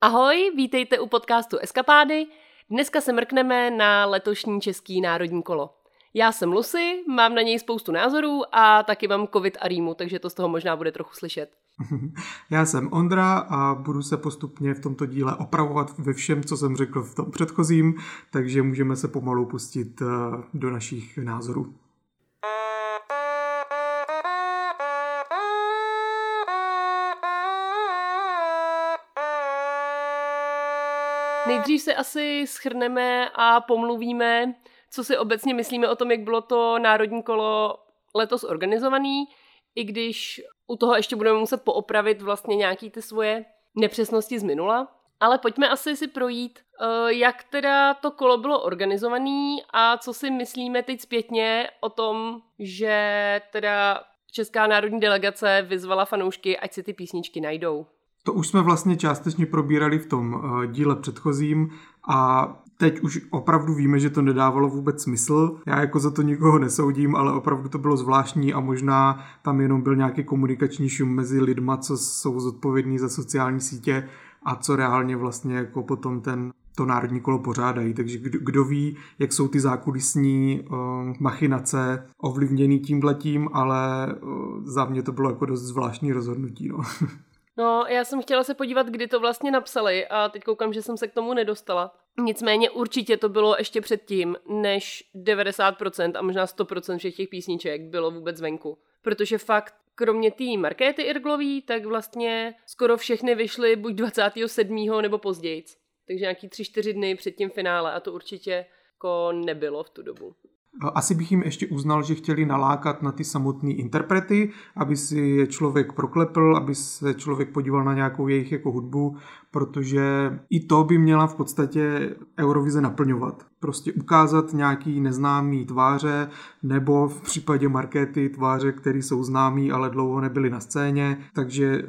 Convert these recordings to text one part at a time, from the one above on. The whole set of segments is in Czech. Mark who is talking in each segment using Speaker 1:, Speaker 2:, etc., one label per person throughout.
Speaker 1: Ahoj, vítejte u podcastu Eskapády. Dneska se mrkneme na letošní Český národní kolo. Já jsem Lucy, mám na něj spoustu názorů a taky mám covid a rýmu, takže to z toho možná bude trochu slyšet.
Speaker 2: Já jsem Ondra a budu se postupně v tomto díle opravovat ve všem, co jsem řekl v tom předchozím, takže můžeme se pomalu pustit eh, do našich názorů.
Speaker 1: Nejdřív se asi schrneme a pomluvíme, co si obecně myslíme o tom, jak bylo to národní kolo letos organizovaný, i když u toho ještě budeme muset poopravit vlastně nějaký ty svoje nepřesnosti z minula. Ale pojďme asi si projít, eh, jak teda to kolo bylo organizované a co si myslíme teď zpětně o tom, že teda Česká národní delegace vyzvala fanoušky, ať si ty písničky najdou.
Speaker 2: To už jsme vlastně částečně probírali v tom eh, díle předchozím a teď už opravdu víme, že to nedávalo vůbec smysl. Já jako za to nikoho nesoudím, ale opravdu to bylo zvláštní a možná tam jenom byl nějaký komunikační šum mezi lidma, co jsou zodpovědní za sociální sítě a co reálně vlastně jako potom ten to národní kolo pořádají. Takže kdo, kdo ví, jak jsou ty zákulisní uh, machinace ovlivněný tímhletím, ale uh, za mě to bylo jako dost zvláštní rozhodnutí. No.
Speaker 1: No, já jsem chtěla se podívat, kdy to vlastně napsali a teď koukám, že jsem se k tomu nedostala. Nicméně určitě to bylo ještě předtím, než 90% a možná 100% všech těch písniček bylo vůbec venku. Protože fakt, kromě té Markéty Irglový, tak vlastně skoro všechny vyšly buď 27. nebo později. Takže nějaký 3-4 dny před tím finále a to určitě jako nebylo v tu dobu.
Speaker 2: Asi bych jim ještě uznal, že chtěli nalákat na ty samotné interprety, aby si je člověk proklepl, aby se člověk podíval na nějakou jejich jako hudbu, protože i to by měla v podstatě Eurovize naplňovat. Prostě ukázat nějaký neznámý tváře, nebo v případě Markety tváře, které jsou známý, ale dlouho nebyly na scéně. Takže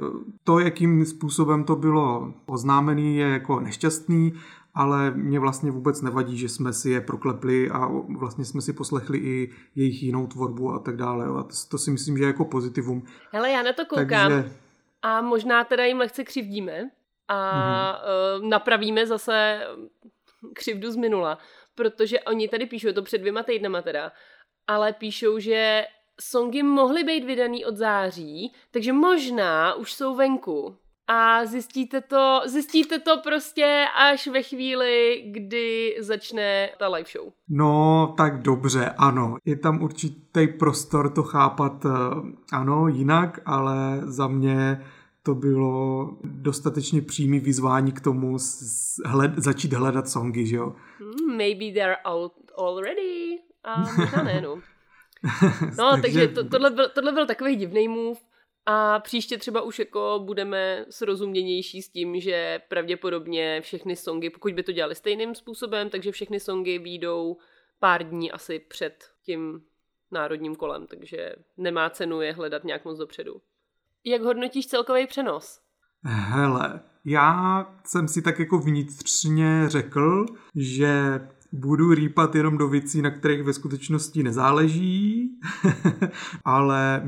Speaker 2: to, jakým způsobem to bylo oznámené, je jako nešťastný ale mě vlastně vůbec nevadí, že jsme si je proklepli a vlastně jsme si poslechli i jejich jinou tvorbu a tak dále. A to, to si myslím, že je jako pozitivum.
Speaker 1: Hele, já na to koukám Takže... a možná teda jim lehce křivdíme a mm-hmm. napravíme zase křivdu z minula, protože oni tady píšou to před dvěma týdnama teda, ale píšou, že songy mohly být vydaný od září, takže možná už jsou venku a zjistíte to, zjistíte to prostě až ve chvíli, kdy začne ta live show.
Speaker 2: No, tak dobře, ano. Je tam určitý prostor to chápat, eh, ano, jinak, ale za mě to bylo dostatečně přímý vyzvání k tomu hled, začít hledat songy, že jo?
Speaker 1: Hmm, maybe they're out already. A možná ne, no. No, takže, takže to, tohle, byl, tohle byl takový divný move. A příště třeba už jako budeme srozuměnější s tím, že pravděpodobně všechny songy, pokud by to dělali stejným způsobem, takže všechny songy výjdou pár dní asi před tím národním kolem, takže nemá cenu je hledat nějak moc dopředu. Jak hodnotíš celkový přenos?
Speaker 2: Hele, já jsem si tak jako vnitřně řekl, že budu rýpat jenom do věcí, na kterých ve skutečnosti nezáleží, ale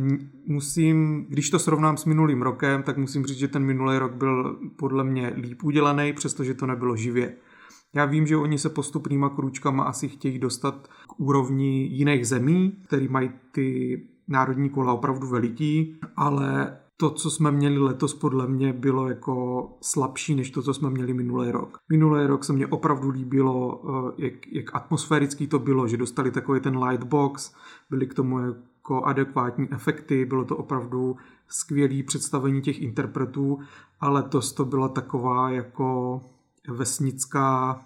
Speaker 2: musím, když to srovnám s minulým rokem, tak musím říct, že ten minulý rok byl podle mě líp udělaný, přestože to nebylo živě. Já vím, že oni se postupnýma krůčkama asi chtějí dostat k úrovni jiných zemí, který mají ty národní kola opravdu veliký, ale to, co jsme měli letos, podle mě bylo jako slabší než to, co jsme měli minulý rok. Minulý rok se mně opravdu líbilo, eh, jak, jak atmosférický to bylo, že dostali takový ten lightbox, byly k tomu jako adekvátní efekty, bylo to opravdu skvělé představení těch interpretů, ale to to byla taková jako vesnická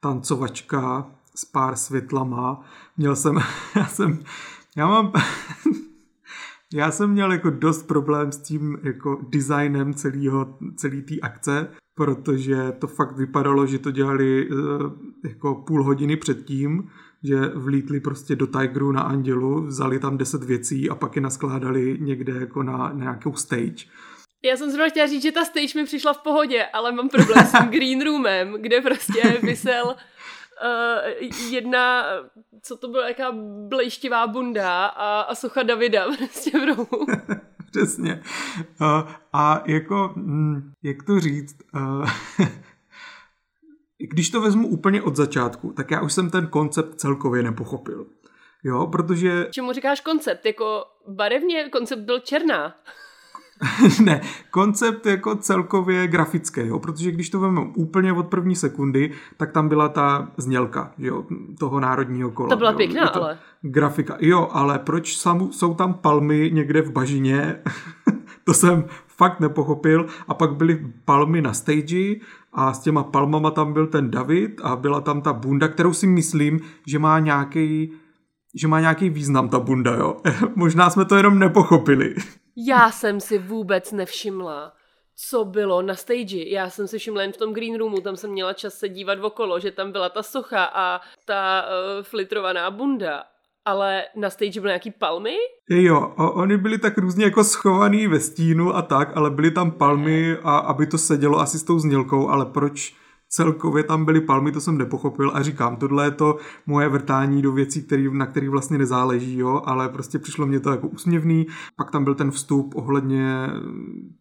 Speaker 2: tancovačka s pár světlama. Měl jsem, já jsem, já mám, já jsem měl jako dost problém s tím jako designem celého, celý té akce, protože to fakt vypadalo, že to dělali uh, jako půl hodiny předtím, že vlítli prostě do Tigeru na Andělu, vzali tam deset věcí a pak je naskládali někde jako na, na nějakou stage.
Speaker 1: Já jsem zrovna chtěla říct, že ta stage mi přišla v pohodě, ale mám problém s tím green roomem, kde prostě vysel uh, jedna, co to byla, jaká blejštivá bunda a, a socha Davida prostě v rohu.
Speaker 2: Přesně. Uh, a jako, hm, jak to říct, uh, když to vezmu úplně od začátku, tak já už jsem ten koncept celkově nepochopil. Jo, protože...
Speaker 1: Čemu říkáš koncept? Jako barevně koncept byl černá.
Speaker 2: ne, koncept jako celkově grafické, jo, protože když to vezmeme úplně od první sekundy, tak tam byla ta znělka, jo, toho národního kola.
Speaker 1: To byla
Speaker 2: jo,
Speaker 1: pěkná,
Speaker 2: to
Speaker 1: ale.
Speaker 2: Grafika, jo, ale proč sam, jsou tam palmy někde v bažině, to jsem fakt nepochopil. A pak byly palmy na stage a s těma palmama tam byl ten David a byla tam ta bunda, kterou si myslím, že má nějaký že má nějaký význam ta bunda, jo. Možná jsme to jenom nepochopili.
Speaker 1: Já jsem si vůbec nevšimla, co bylo na stage. Já jsem si všimla jen v tom green roomu, tam jsem měla čas se dívat okolo, že tam byla ta socha a ta uh, flitrovaná bunda. Ale na stage byly nějaký palmy?
Speaker 2: Jo, oni byli tak různě jako schovaný ve stínu a tak, ale byly tam palmy a aby to sedělo asi s tou znělkou, ale proč celkově tam byly palmy, to jsem nepochopil a říkám, tohle je to moje vrtání do věcí, který, na kterých vlastně nezáleží, jo, ale prostě přišlo mě to jako úsměvný. Pak tam byl ten vstup ohledně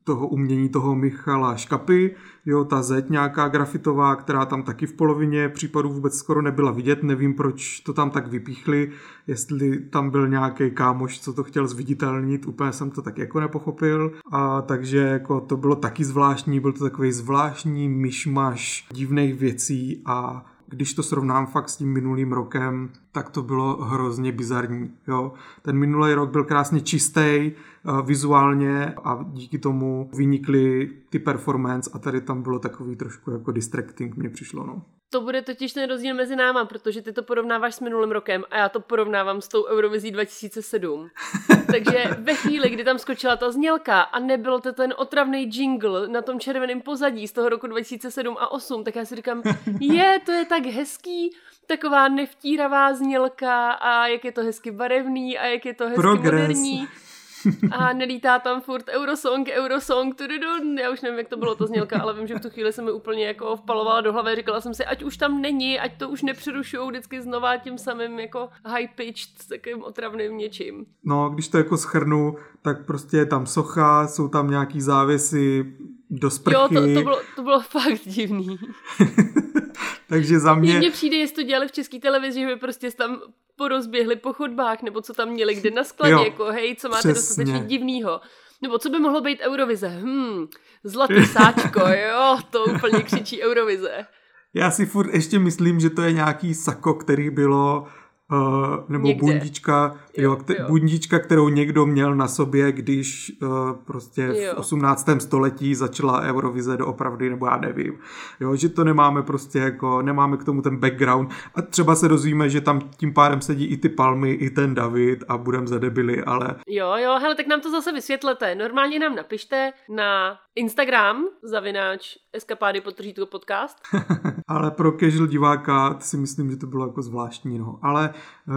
Speaker 2: toho umění toho Michala Škapy, jo, ta zeď nějaká grafitová, která tam taky v polovině případů vůbec skoro nebyla vidět, nevím, proč to tam tak vypíchli, jestli tam byl nějaký kámoš, co to chtěl zviditelnit, úplně jsem to tak jako nepochopil, a takže jako to bylo taky zvláštní, byl to takový zvláštní myšmaš divných věcí a když to srovnám fakt s tím minulým rokem, tak to bylo hrozně bizarní. Jo? Ten minulý rok byl krásně čistý uh, vizuálně a díky tomu vynikly ty performance a tady tam bylo takový trošku jako distracting, mně přišlo. No.
Speaker 1: To bude totiž ten rozdíl mezi náma, protože ty to porovnáváš s minulým rokem a já to porovnávám s tou Eurovizí 2007. Takže ve chvíli, kdy tam skočila ta znělka a nebylo to ten otravný jingle na tom červeném pozadí z toho roku 2007 a 8, tak já si říkám, je, to je tak hezký, taková nevtíravá znělka a jak je to hezky barevný a jak je to hezky Progress. moderní. A nelítá tam furt Eurosong, Eurosong, tududun. Já už nevím, jak to bylo ta znělka, ale vím, že v tu chvíli se mi úplně jako vpalovala do hlavy. Říkala jsem si, ať už tam není, ať to už nepřerušují vždycky znova tím samým jako high pitched, s takovým otravným něčím.
Speaker 2: No, když to jako schrnu, tak prostě je tam socha, jsou tam nějaký závěsy do sprchy.
Speaker 1: Jo, to, to, bylo, to bylo fakt divný.
Speaker 2: Takže za mě...
Speaker 1: Mně přijde, jestli to dělali v české televizi, že by prostě tam porozběhli po chodbách, nebo co tam měli kde na skladě, jo, jako hej, co máte přesně. dostatečně divnýho. Nebo co by mohlo být Eurovize? Hmm, zlatý sáčko, jo, to úplně křičí Eurovize.
Speaker 2: Já si furt ještě myslím, že to je nějaký sako, který bylo Uh, nebo Někde. bundička, jo, jo, jo. bundička, kterou někdo měl na sobě, když uh, prostě jo. v 18. století začala Eurovize doopravdy, nebo já nevím. Jo, že to nemáme prostě jako, nemáme k tomu ten background a třeba se dozvíme, že tam tím pádem sedí i ty palmy, i ten David a budem za debily, ale...
Speaker 1: Jo, jo, hele, tak nám to zase vysvětlete. Normálně nám napište na Instagram, zavináč eskapády podtržítko podcast.
Speaker 2: ale pro casual diváka si myslím, že to bylo jako zvláštní, no. Ale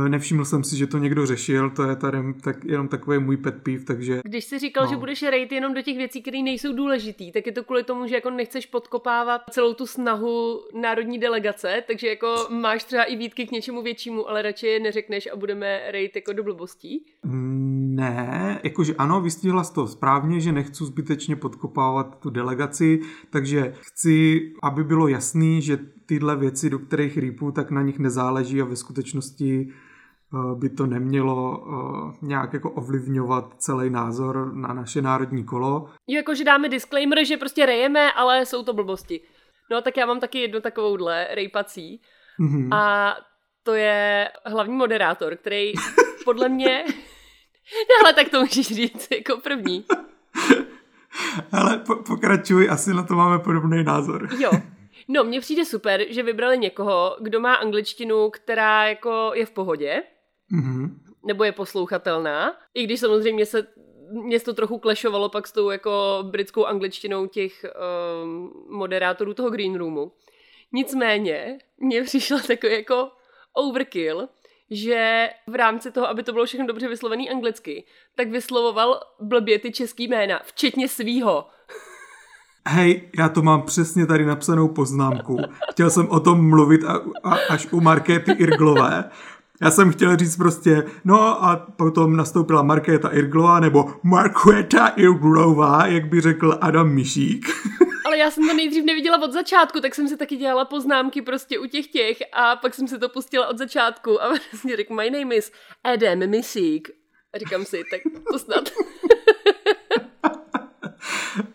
Speaker 2: nevšiml jsem si, že to někdo řešil, to je tady tak, jenom takový můj pet peeve, takže...
Speaker 1: Když jsi říkal, no. že budeš rejt jenom do těch věcí, které nejsou důležitý, tak je to kvůli tomu, že jako nechceš podkopávat celou tu snahu národní delegace, takže jako máš třeba i výtky k něčemu většímu, ale radši je neřekneš a budeme rejt jako do blbostí?
Speaker 2: Mm, ne, jakože ano, vystihla jsi to správně, že nechci zbytečně podkopávat tu delegaci, takže chci, aby bylo jasný, že tyhle věci, do kterých rýpu, tak na nich nezáleží a ve skutečnosti eh, by to nemělo eh, nějak jako ovlivňovat celý názor na naše národní kolo.
Speaker 1: Jo, jakože dáme disclaimer, že prostě rejeme, ale jsou to blbosti. No tak já mám taky jednu takovouhle rejpací mm-hmm. a to je hlavní moderátor, který podle mě... no ale tak to můžeš říct jako první.
Speaker 2: Ale po- pokračuj, asi na to máme podobný názor.
Speaker 1: Jo, No, mně přijde super, že vybrali někoho, kdo má angličtinu, která jako je v pohodě, mm-hmm. nebo je poslouchatelná, i když samozřejmě se mě to trochu klešovalo pak s tou jako britskou angličtinou těch um, moderátorů toho Green Roomu. Nicméně, mně přišlo takový jako overkill, že v rámci toho, aby to bylo všechno dobře vyslovený anglicky, tak vyslovoval blbě ty český jména, včetně svýho.
Speaker 2: Hej, já to mám přesně tady napsanou poznámku. Chtěl jsem o tom mluvit a, a, až u Markéty Irglové, Já jsem chtěl říct prostě, no a potom nastoupila Markéta Irglová, nebo Markéta Irglová, jak by řekl Adam Mišík.
Speaker 1: Ale já jsem to nejdřív neviděla od začátku, tak jsem si taky dělala poznámky prostě u těch těch a pak jsem si to pustila od začátku a vlastně řekl, my name is Adam Mišík. A říkám si, tak to snad.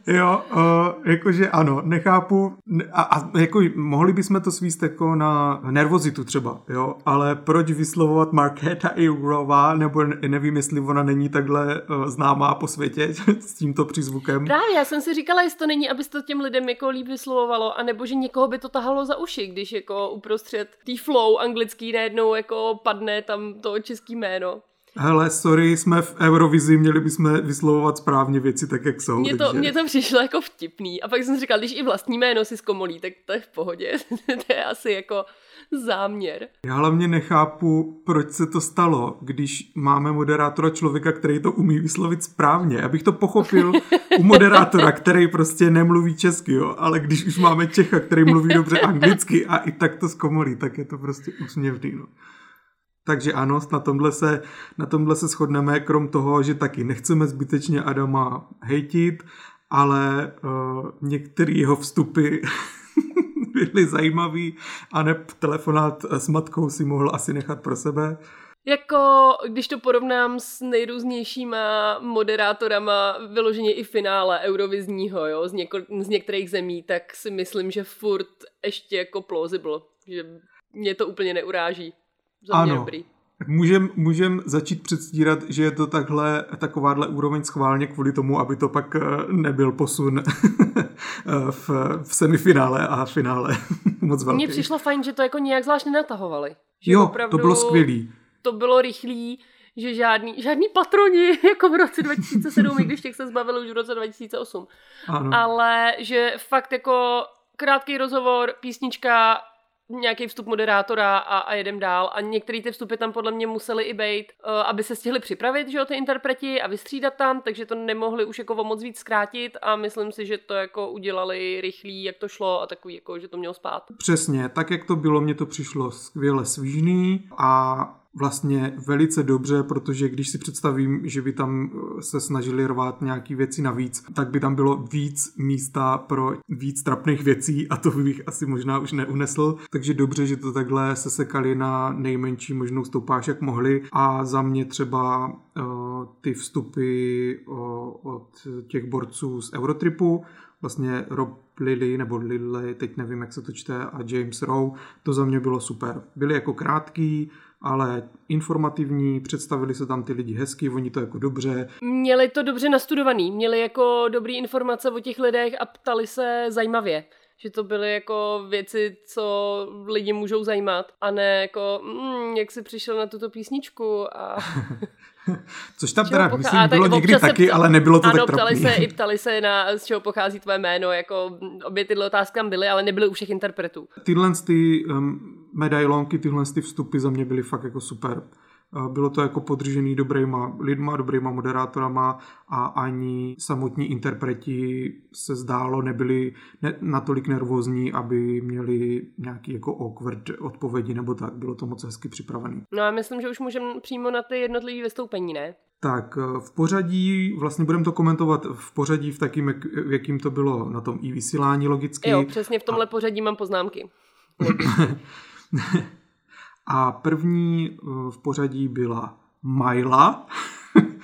Speaker 2: Jo, uh, jakože ano, nechápu, a, a jako mohli bychom to svíst jako na nervozitu třeba, jo, ale proč vyslovovat Markéta Jourová, nebo nevím, jestli ona není takhle uh, známá po světě s tímto přízvukem.
Speaker 1: Právě, já jsem si říkala, jestli to není, aby to těm lidem jako líp vyslovovalo, anebo že někoho by to tahalo za uši, když jako uprostřed tý flow anglický najednou jako padne tam to český jméno.
Speaker 2: Hele, sorry, jsme v Eurovizi, měli bychom vyslovovat správně věci tak, jak jsou.
Speaker 1: Mně to, takže... to přišlo jako vtipný. A pak jsem říkal, když i vlastní jméno si zkomolí, tak to je v pohodě. to je asi jako záměr.
Speaker 2: Já hlavně nechápu, proč se to stalo, když máme moderátora člověka, který to umí vyslovit správně. Abych to pochopil u moderátora, který prostě nemluví česky, jo, ale když už máme Čecha, který mluví dobře anglicky a i tak to zkomolí, tak je to prostě úsměvný. No. Takže ano, na tomhle, se, na tomhle se shodneme, krom toho, že taky nechceme zbytečně Adama hejtit, ale uh, některé jeho vstupy byly zajímavý a ne telefonát s matkou si mohl asi nechat pro sebe.
Speaker 1: Jako, když to porovnám s nejrůznějšíma moderátorama vyloženě i finále eurovizního, jo, z, něko- z některých zemí, tak si myslím, že furt ještě jako plausible, že mě to úplně neuráží. Za ano. dobrý.
Speaker 2: Můžem, můžem začít předstírat, že je to takhle, takováhle úroveň schválně kvůli tomu, aby to pak eh, nebyl posun v, v semifinále a finále moc velký.
Speaker 1: Mně přišlo fajn, že to jako nějak zvlášť nenatahovali. Že
Speaker 2: jo, to bylo skvělý.
Speaker 1: To bylo rychlý, že žádný, žádný patroni, jako v roce 2007, i když těch se zbavili už v roce 2008. Ano. Ale že fakt jako krátký rozhovor, písnička, nějaký vstup moderátora a, a jedem dál. A některé ty vstupy tam podle mě museli i být, uh, aby se stihli připravit, že jo, ty interpreti a vystřídat tam, takže to nemohli už jako moc víc zkrátit a myslím si, že to jako udělali rychlý, jak to šlo a takový jako, že to mělo spát.
Speaker 2: Přesně, tak jak to bylo, mně to přišlo skvěle svížný a vlastně velice dobře, protože když si představím, že by tam eh, se snažili rvát nějaký věci navíc, tak by tam bylo víc místa pro víc trapných věcí a to bych asi možná už neunesl. Takže dobře, že to takhle se sekali na nejmenší možnou stoupáž, jak mohli a za mě třeba uh, ty vstupy uh, od těch borců z Eurotripu, vlastně Rob Lily nebo Lily, teď nevím, jak se to čte, a James Rowe, to za mě bylo super. Byli jako krátký, ale informativní, představili se tam ty lidi hezky, oni to jako dobře.
Speaker 1: Měli to dobře nastudovaný, měli jako dobrý informace o těch lidech a ptali se zajímavě. Že to byly jako věci, co lidi můžou zajímat a ne jako, mm, jak jsi přišel na tuto písničku a
Speaker 2: Což tam teda, pochá... myslím, bylo někdy taky, ale nebylo to
Speaker 1: ano,
Speaker 2: tak
Speaker 1: ptali se, i ptali se, na, z čeho pochází tvoje jméno, jako obě tyhle otázky tam byly, ale nebyly u všech interpretů.
Speaker 2: Tyhle ty um, medailonky, tyhle ty vstupy za mě byly fakt jako super. Bylo to jako podržený dobrýma lidma, dobrýma moderátorama a ani samotní interpreti se zdálo nebyli ne, natolik nervózní, aby měli nějaký jako awkward odpovědi nebo tak. Bylo to moc hezky připravený.
Speaker 1: No a myslím, že už můžeme přímo na ty jednotlivé vystoupení, ne?
Speaker 2: Tak v pořadí, vlastně budeme to komentovat v pořadí v takým, v jakým to bylo na tom i vysílání logicky.
Speaker 1: Jo, přesně v tomhle a... pořadí mám poznámky.
Speaker 2: A první eh, v pořadí byla Majla,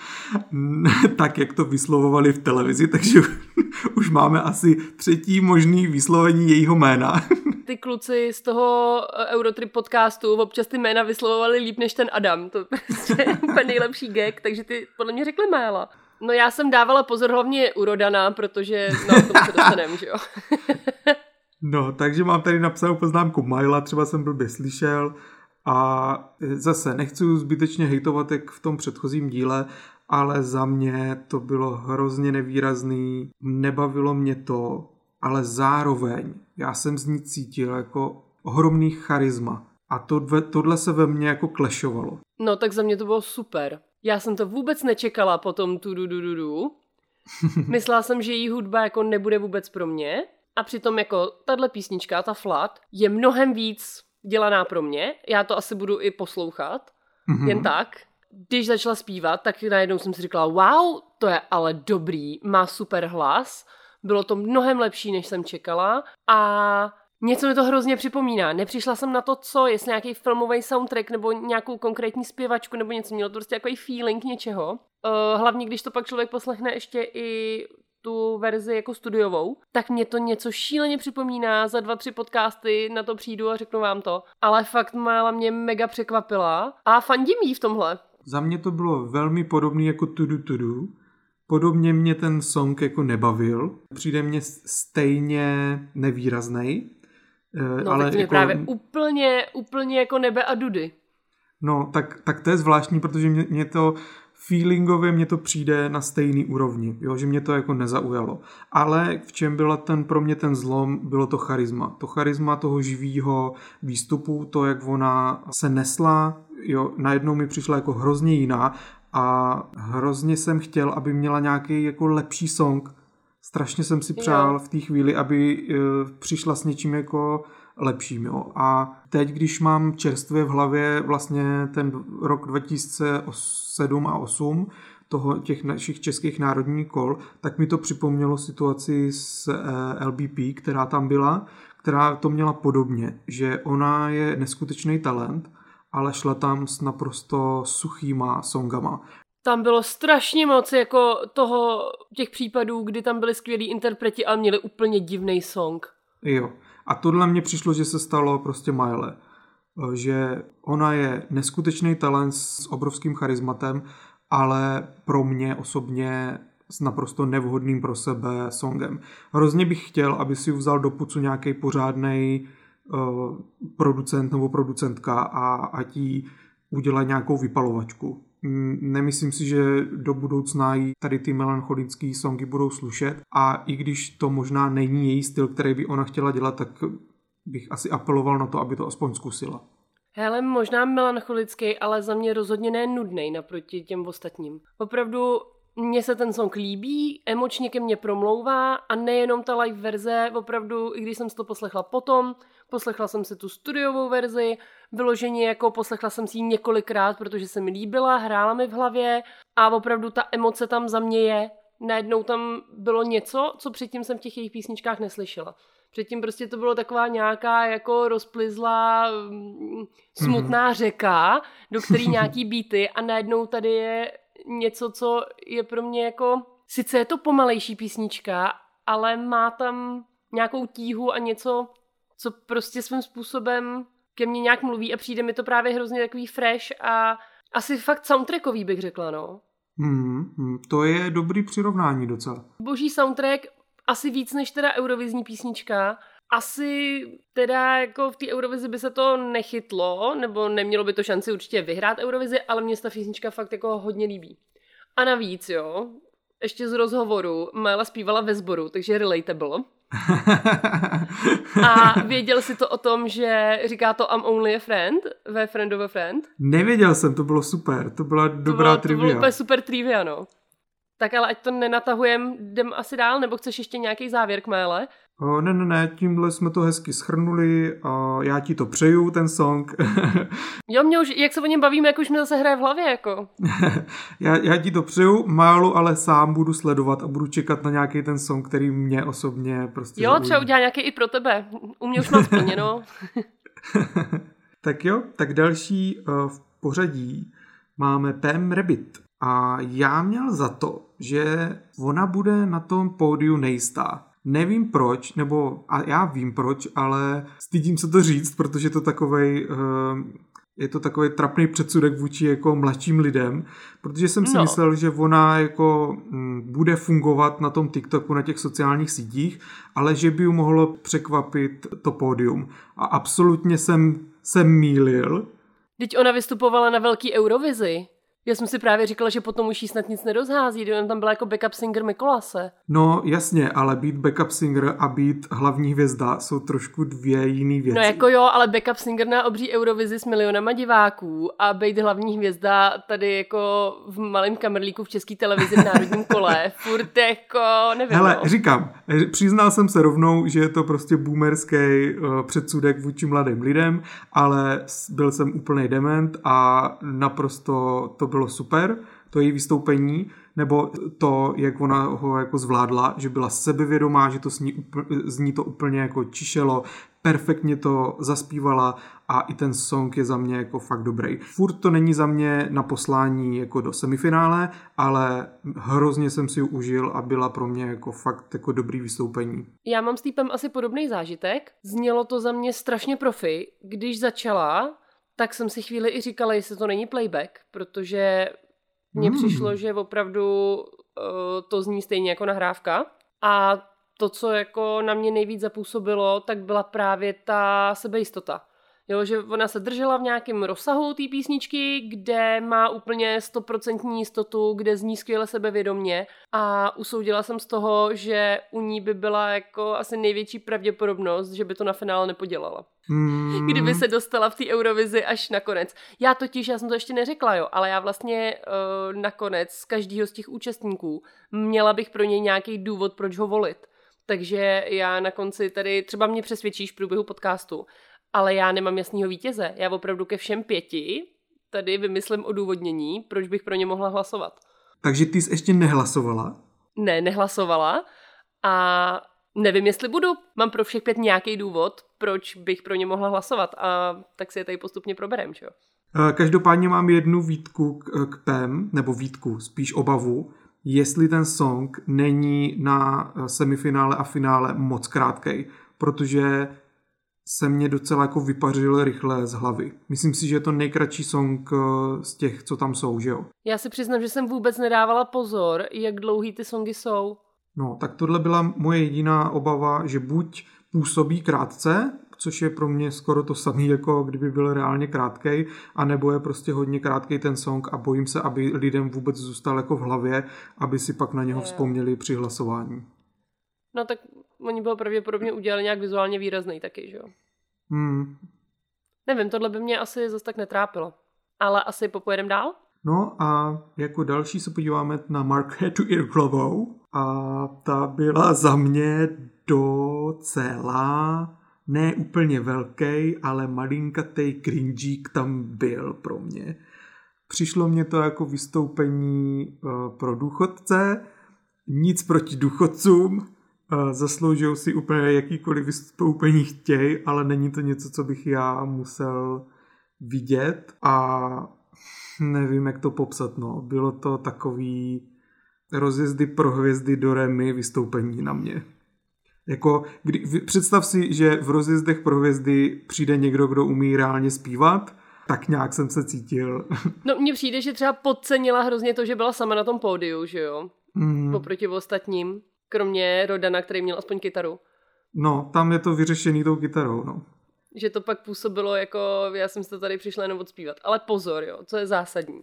Speaker 2: tak jak to vyslovovali v televizi, takže už máme asi třetí možný vyslovení jejího jména.
Speaker 1: Ty kluci z toho eh, Eurotrip podcastu občas ty jména vyslovovali líp než ten Adam. To je úplně nejlepší gag, takže ty podle mě řekli Mála. No já jsem dávala pozor hlavně u Rodana, protože no, tomu se dostaneme, že jo.
Speaker 2: No, takže mám tady napsanou poznámku Majla, třeba jsem blbě slyšel. A zase nechci zbytečně hejtovat jak v tom předchozím díle, ale za mě to bylo hrozně nevýrazný, nebavilo mě to, ale zároveň já jsem z ní cítil jako ohromný charisma. A to, tohle se ve mně jako klešovalo.
Speaker 1: No tak za mě to bylo super. Já jsem to vůbec nečekala po tom tu du du du du. Myslela jsem, že její hudba jako nebude vůbec pro mě. A přitom jako tahle písnička, ta Flat, je mnohem víc dělaná pro mě, já to asi budu i poslouchat, mm-hmm. jen tak. Když začala zpívat, tak najednou jsem si říkala, wow, to je ale dobrý, má super hlas, bylo to mnohem lepší, než jsem čekala a Něco mi to hrozně připomíná. Nepřišla jsem na to, co, jestli nějaký filmový soundtrack nebo nějakou konkrétní zpěvačku nebo něco. Mělo to prostě takový feeling něčeho. Uh, hlavně, když to pak člověk poslechne ještě i tu verzi jako studiovou, tak mě to něco šíleně připomíná. Za dva, tři podcasty na to přijdu a řeknu vám to. Ale fakt Mála mě mega překvapila a fandím jí v tomhle.
Speaker 2: Za mě to bylo velmi podobné jako Tudu Tudu. Podobně mě ten song jako nebavil. Přijde mě stejně nevýrazný.
Speaker 1: Eh, no, ale tak mě jako... právě úplně, úplně jako nebe a dudy.
Speaker 2: No, tak, tak to je zvláštní, protože mě, mě to feelingově mě to přijde na stejný úrovni, jo, že mě to jako nezaujalo. Ale v čem byla ten pro mě ten zlom, bylo to charisma. To charisma toho živého výstupu, to, jak ona se nesla, jo, najednou mi přišla jako hrozně jiná a hrozně jsem chtěl, aby měla nějaký jako lepší song. Strašně jsem si přál jo. v té chvíli, aby uh, přišla s něčím jako lepším. Jo. A teď, když mám čerstvě v hlavě vlastně ten rok 2007 a 8, toho, těch našich českých národních kol, tak mi to připomnělo situaci s eh, LBP, která tam byla, která to měla podobně, že ona je neskutečný talent, ale šla tam s naprosto suchýma songama.
Speaker 1: Tam bylo strašně moc jako toho, těch případů, kdy tam byli skvělí interpreti a měli úplně divný song.
Speaker 2: Jo. A tohle mně přišlo, že se stalo prostě Miley. Že ona je neskutečný talent s obrovským charizmatem, ale pro mě osobně s naprosto nevhodným pro sebe songem. Hrozně bych chtěl, aby si vzal do pucu nějaký pořádný uh, producent nebo producentka a ať jí udělá nějakou vypalovačku. Nemyslím si, že do budoucna jí tady ty melancholické songy budou slušet a i když to možná není její styl, který by ona chtěla dělat, tak bych asi apeloval na to, aby to aspoň zkusila.
Speaker 1: Hele, možná melancholický, ale za mě rozhodně ne nudný naproti těm ostatním. Opravdu mně se ten song líbí, emočně ke mně promlouvá a nejenom ta live verze, opravdu, i když jsem si to poslechla potom, poslechla jsem si tu studiovou verzi, vyloženě jako poslechla jsem si ji několikrát, protože se mi líbila, hrála mi v hlavě a opravdu ta emoce tam za mě je. Najednou tam bylo něco, co předtím jsem v těch jejich písničkách neslyšela. Předtím prostě to bylo taková nějaká jako rozplizlá mm, smutná mm-hmm. řeka, do který nějaký beaty a najednou tady je něco, co je pro mě jako, sice je to pomalejší písnička, ale má tam nějakou tíhu a něco, co prostě svým způsobem ke mně nějak mluví a přijde mi to právě hrozně takový fresh a asi fakt soundtrackový bych řekla, no.
Speaker 2: Hmm, to je dobrý přirovnání docela.
Speaker 1: Boží soundtrack, asi víc než teda eurovizní písnička. Asi teda jako v té Eurovizi by se to nechytlo, nebo nemělo by to šanci určitě vyhrát Eurovizi, ale mě ta písnička fakt jako hodně líbí. A navíc, jo, ještě z rozhovoru Mála zpívala ve sboru, takže relatable. A věděl jsi to o tom, že říká to I'm only a friend ve Friend of a Friend?
Speaker 2: Nevěděl jsem, to bylo super, to byla dobrá
Speaker 1: to bylo, trivia. To bylo úplně super trivia, no. Tak ale ať to nenatahujem, jdem asi dál, nebo chceš ještě nějaký závěr k mele?
Speaker 2: O, ne, ne, ne, tímhle jsme to hezky schrnuli a já ti to přeju, ten song.
Speaker 1: jo, mě už, jak se o něm bavíme, jak už mi zase hraje v hlavě, jako.
Speaker 2: já, já ti to přeju, málo, ale sám budu sledovat a budu čekat na nějaký ten song, který mě osobně prostě
Speaker 1: Jo, zaují. třeba udělá nějaký i pro tebe. U mě už mám splněno.
Speaker 2: tak jo, tak další uh, v pořadí máme Pam Rabbit. A já měl za to, že ona bude na tom pódiu nejistá. Nevím proč, nebo a já vím proč, ale stydím se to říct, protože to takovej, uh, je to takový trapný předsudek vůči jako mladším lidem, protože jsem si no. myslel, že ona jako m, bude fungovat na tom TikToku, na těch sociálních sítích, ale že by ju mohlo překvapit to pódium. A absolutně jsem se mýlil.
Speaker 1: Teď ona vystupovala na velký Eurovizi. Já jsem si právě říkala, že potom už jí snad nic nedozhází, on tam byl jako backup singer Mikolase.
Speaker 2: No jasně, ale být backup singer a být hlavní hvězda jsou trošku dvě jiný věci.
Speaker 1: No jako jo, ale backup singer na obří Eurovizi s milionama diváků a být hlavní hvězda tady jako v malém kamerlíku v české televizi v národním kole, furt jako, nevím.
Speaker 2: Hele,
Speaker 1: no.
Speaker 2: říkám, přiznal jsem se rovnou, že je to prostě boomerský uh, předsudek vůči mladým lidem, ale byl jsem úplný dement a naprosto to bylo super, to její vystoupení, nebo to, jak ona ho jako zvládla, že byla sebevědomá, že to s ní, z ní to úplně jako čišelo, perfektně to zaspívala a i ten song je za mě jako fakt dobrý. Furt to není za mě na poslání jako do semifinále, ale hrozně jsem si ji užil a byla pro mě jako fakt jako dobrý vystoupení.
Speaker 1: Já mám s týpem asi podobný zážitek. Znělo to za mě strašně profi. Když začala, tak jsem si chvíli i říkala, jestli to není playback, protože mně hmm. přišlo, že opravdu uh, to zní stejně jako nahrávka. A to, co jako na mě nejvíc zapůsobilo, tak byla právě ta sebejistota. Jo, že ona se držela v nějakém rozsahu té písničky, kde má úplně stoprocentní jistotu, kde zní skvěle sebevědomně a usoudila jsem z toho, že u ní by byla jako asi největší pravděpodobnost, že by to na finále nepodělala. Hmm. Kdyby se dostala v té Eurovizi až nakonec. Já totiž, já jsem to ještě neřekla, jo, ale já vlastně uh, nakonec z každého z těch účastníků měla bych pro něj nějaký důvod, proč ho volit. Takže já na konci tady, třeba mě přesvědčíš v průběhu podcastu, ale já nemám jasného vítěze. Já opravdu ke všem pěti tady vymyslím odůvodnění, proč bych pro ně mohla hlasovat.
Speaker 2: Takže ty jsi ještě nehlasovala?
Speaker 1: Ne, nehlasovala a nevím, jestli budu. Mám pro všech pět nějaký důvod, proč bych pro ně mohla hlasovat a tak si je tady postupně proberem, čo?
Speaker 2: Eh, každopádně mám jednu výtku k, k PEM, nebo výtku, spíš obavu, jestli ten song není na eh, semifinále a finále moc krátkej, protože se mě docela jako vypařil rychle z hlavy. Myslím si, že je to nejkratší song eh, z těch, co tam jsou, že jo?
Speaker 1: Já si přiznám, že jsem vůbec nedávala pozor, jak dlouhý ty songy jsou.
Speaker 2: No, tak tohle byla moje jediná obava, že buď působí krátce, což je pro mě skoro to samé, jako kdyby byl reálně krátkej, anebo je prostě hodně krátkej ten song a bojím se, aby lidem vůbec zůstal jako v hlavě, aby si pak na něho vzpomněli při hlasování.
Speaker 1: No tak oni bylo pravděpodobně udělali nějak vizuálně výrazný taky, že jo?
Speaker 2: Hmm.
Speaker 1: Nevím, tohle by mě asi zase tak netrápilo. Ale asi popojedem dál?
Speaker 2: No a jako další se podíváme na Markétu Irklovou a ta byla za mě docela ne úplně velký, ale malinkatej cringeík tam byl pro mě. Přišlo mě to jako vystoupení uh, pro důchodce, nic proti důchodcům, zasloužují si úplně jakýkoliv vystoupení chtějí, ale není to něco, co bych já musel vidět a nevím, jak to popsat, no. Bylo to takový rozjezdy pro hvězdy do Remy vystoupení na mě. Jako, kdy, představ si, že v rozjezdech pro hvězdy přijde někdo, kdo umí reálně zpívat, tak nějak jsem se cítil.
Speaker 1: No mně přijde, že třeba podcenila hrozně to, že byla sama na tom pódiu, že jo?
Speaker 2: Mm.
Speaker 1: Oproti ostatním. Kromě Rodana, který měl aspoň kytaru.
Speaker 2: No, tam je to vyřešený tou kytarou, no.
Speaker 1: Že to pak působilo jako, já jsem se tady přišla jenom odspívat. Ale pozor, jo, co je zásadní.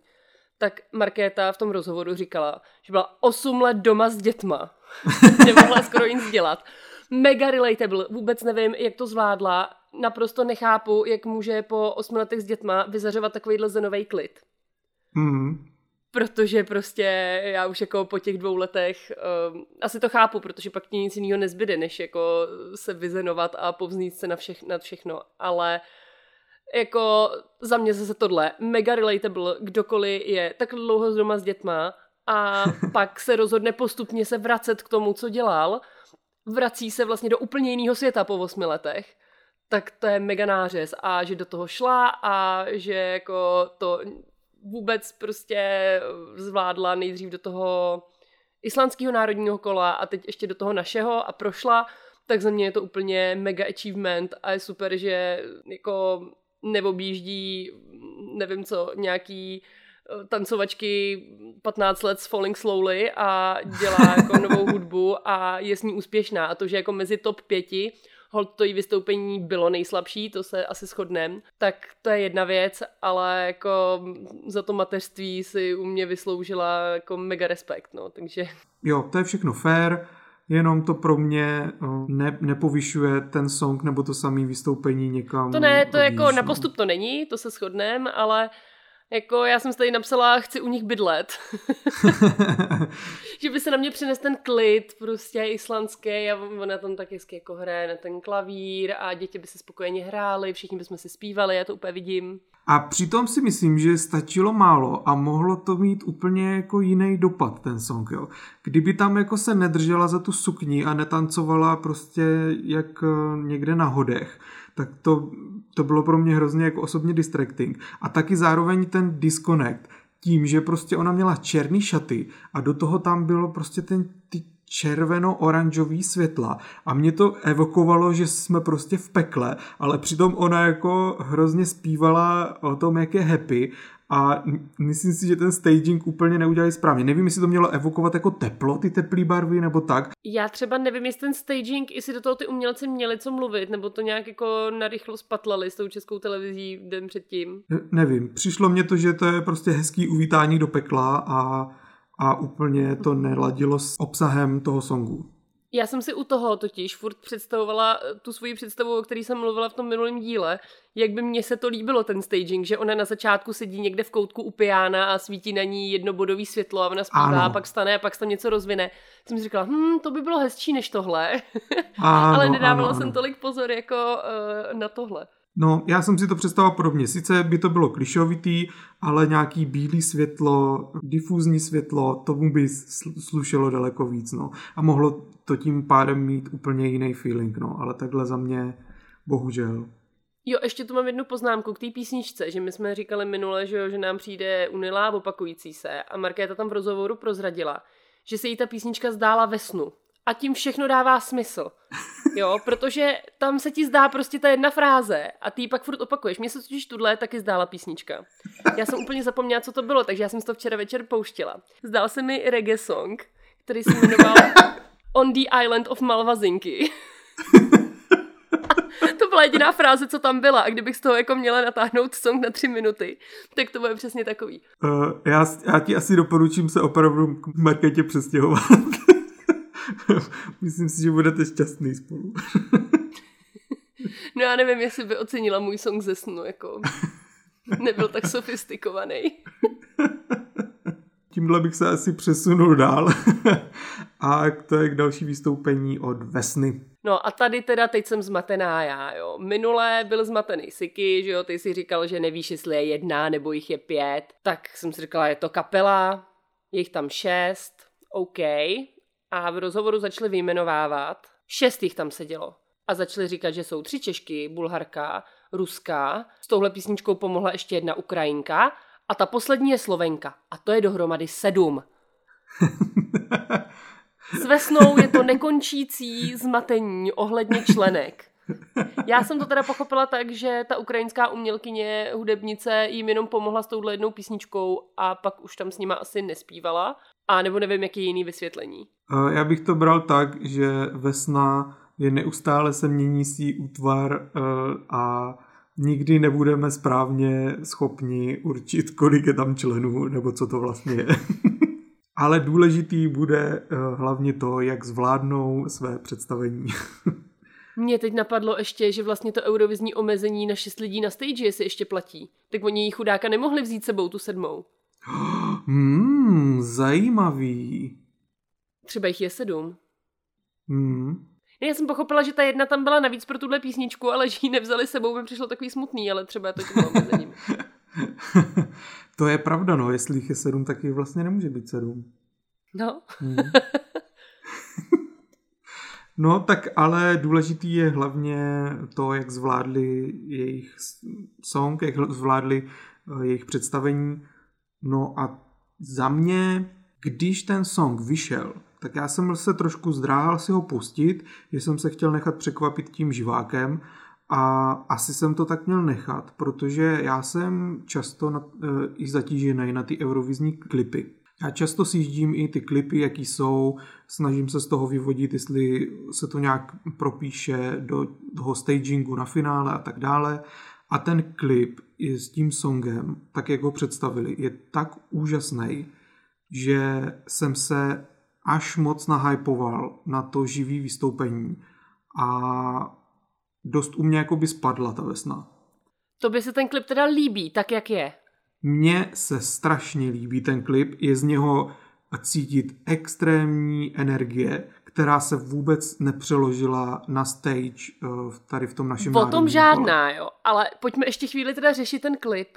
Speaker 1: Tak Markéta v tom rozhovoru říkala, že byla 8 let doma s dětma. Nemohla skoro nic dělat. Mega relatable, vůbec nevím, jak to zvládla. Naprosto nechápu, jak může po 8 letech s dětma vyzařovat takovýhle zenový klid.
Speaker 2: Mm
Speaker 1: protože prostě já už jako po těch dvou letech um, asi to chápu, protože pak ti nic jiného nezbyde, než jako se vyzenovat a povznít se na všech, nad všechno, ale jako za mě zase tohle, mega relatable, kdokoliv je tak dlouho z doma s dětma a pak se rozhodne postupně se vracet k tomu, co dělal, vrací se vlastně do úplně jiného světa po osmi letech, tak to je mega nářez a že do toho šla a že jako to vůbec prostě zvládla nejdřív do toho islandského národního kola a teď ještě do toho našeho a prošla, tak za mě je to úplně mega achievement a je super, že jako neobjíždí, nevím co, nějaký eh, tancovačky 15 let s Falling Slowly a dělá jako novou hudbu a je s ní úspěšná. A to, že jako mezi top pěti hold to vystoupení bylo nejslabší, to se asi shodneme, tak to je jedna věc, ale jako za to mateřství si u mě vysloužila jako mega respekt, no, takže...
Speaker 2: Jo, to je všechno fair, jenom to pro mě ne, nepovyšuje ten song nebo to samé vystoupení někam.
Speaker 1: To ne, to jako no. na postup to není, to se shodneme, ale jako já jsem tady napsala, chci u nich bydlet. že by se na mě přines ten klid, prostě islandský a ona tam tak hezky jako hraje na ten klavír a děti by se spokojeně hrály, všichni bychom si zpívali, já to úplně vidím.
Speaker 2: A přitom si myslím, že stačilo málo a mohlo to mít úplně jako jiný dopad ten song, jo. Kdyby tam jako se nedržela za tu sukni a netancovala prostě jak eh, někde na hodech, tak to, to bylo pro mě hrozně jako osobně distracting. A taky zároveň ten disconnect tím, že prostě ona měla černý šaty a do toho tam bylo prostě ten, ty červeno-oranžový světla a mě to evokovalo, že jsme prostě v pekle, ale přitom ona jako hrozně zpívala o tom, jak je happy a myslím si, že ten staging úplně neudělali správně. Nevím, jestli to mělo evokovat jako teplo, ty teplé barvy, nebo tak.
Speaker 1: Já třeba nevím, jestli ten staging, jestli do toho ty umělci měli co mluvit, nebo to nějak jako narychlo spatlali s tou českou televizí den předtím.
Speaker 2: Ne, nevím, přišlo mně to, že to je prostě hezký uvítání do pekla a, a úplně to neladilo s obsahem toho songu.
Speaker 1: Já jsem si u toho totiž furt představovala eh, tu svoji představu, o který jsem mluvila v tom minulém díle, jak by mně se to líbilo, ten staging, že ona na začátku sedí někde v koutku u pijána a svítí na ní jednobodový světlo a ona zpívá, a pak stane a pak se tam něco rozvine. Jsem si říkala, hm, to by bylo hezčí než tohle. Ano, Ale nedávala ano, jsem tolik pozor jako uh, na tohle.
Speaker 2: No, já jsem si to představoval podobně. Sice by to bylo klišovitý, ale nějaký bílý světlo, difuzní světlo, tomu by slušelo daleko víc, no. A mohlo to tím pádem mít úplně jiný feeling, no. Ale takhle za mě, bohužel.
Speaker 1: Jo, ještě tu mám jednu poznámku k té písničce, že my jsme říkali minule, že, jo, že nám přijde unilá opakující se a Markéta tam v rozhovoru prozradila, že se jí ta písnička zdála ve snu a tím všechno dává smysl. Jo, protože tam se ti zdá prostě ta jedna fráze a ty ji pak furt opakuješ. Mně se totiž tuhle taky zdála písnička. Já jsem úplně zapomněla, co to bylo, takže já jsem to včera večer pouštěla. Zdál se mi reggae song, který se jmenoval On the Island of Malvazinky. to byla jediná fráze, co tam byla a kdybych z toho jako měla natáhnout song na tři minuty, tak to bude přesně takový.
Speaker 2: Uh, já, já ti asi doporučím se opravdu k marketě přestěhovat. Myslím si, že budete šťastný spolu.
Speaker 1: no já nevím, jestli by ocenila můj song ze snu, jako nebyl tak sofistikovaný.
Speaker 2: Tímhle bych se asi přesunul dál. a to je k další vystoupení od Vesny.
Speaker 1: No a tady teda teď jsem zmatená já, jo. Minulé byl zmatený Siky, že jo, ty si říkal, že nevíš, jestli je jedna nebo jich je pět. Tak jsem si říkala, je to kapela, je jich tam šest, OK a v rozhovoru začali vyjmenovávat. Šest jich tam sedělo. A začali říkat, že jsou tři Češky, Bulharka, Ruská. S touhle písničkou pomohla ještě jedna Ukrajinka. A ta poslední je Slovenka. A to je dohromady sedm. S Vesnou je to nekončící zmatení ohledně členek. Já jsem to teda pochopila tak, že ta ukrajinská umělkyně, hudebnice jim jenom pomohla s touhle jednou písničkou a pak už tam s nima asi nespívala. A nebo nevím, jaký jiný vysvětlení.
Speaker 2: Já bych to bral tak, že Vesna je neustále se měnící útvar eh, a nikdy nebudeme správně schopni určit, kolik je tam členů, nebo co to vlastně je. Ale důležitý bude eh, hlavně to, jak zvládnou své představení.
Speaker 1: Mně teď napadlo ještě, že vlastně to eurovizní omezení na šest lidí na stage se ještě platí. Tak oni jí chudáka nemohli vzít sebou tu sedmou.
Speaker 2: Hmm, zajímavý.
Speaker 1: Třeba jich je sedm.
Speaker 2: Hmm.
Speaker 1: Já jsem pochopila, že ta jedna tam byla navíc pro tuhle písničku, ale že ji nevzali sebou, mi přišlo takový smutný, ale třeba to tím omezením.
Speaker 2: to je pravda, no. Jestli jich je sedm, tak jich vlastně nemůže být sedm.
Speaker 1: No. Hmm.
Speaker 2: no, tak ale důležitý je hlavně to, jak zvládli jejich song, jak zvládli eh, jejich představení No a za mě, když ten song vyšel, tak já jsem se trošku zdráhal si ho pustit, že jsem se chtěl nechat překvapit tím živákem a asi jsem to tak měl nechat, protože já jsem často na, e, i zatížený na ty eurovizní klipy. Já často sjíždím i ty klipy, jaký jsou, snažím se z toho vyvodit, jestli se to nějak propíše do toho stagingu na finále a tak dále. A ten klip je s tím songem, tak jak ho představili, je tak úžasný, že jsem se až moc nahypoval na to živý vystoupení a dost u mě jako by spadla ta vesna.
Speaker 1: To by se ten klip teda líbí, tak jak je.
Speaker 2: Mně se strašně líbí ten klip, je z něho cítit extrémní energie, která se vůbec nepřeložila na stage eh, tady v tom našem
Speaker 1: O tom žádná, kole. jo. Ale pojďme ještě chvíli teda řešit ten klip.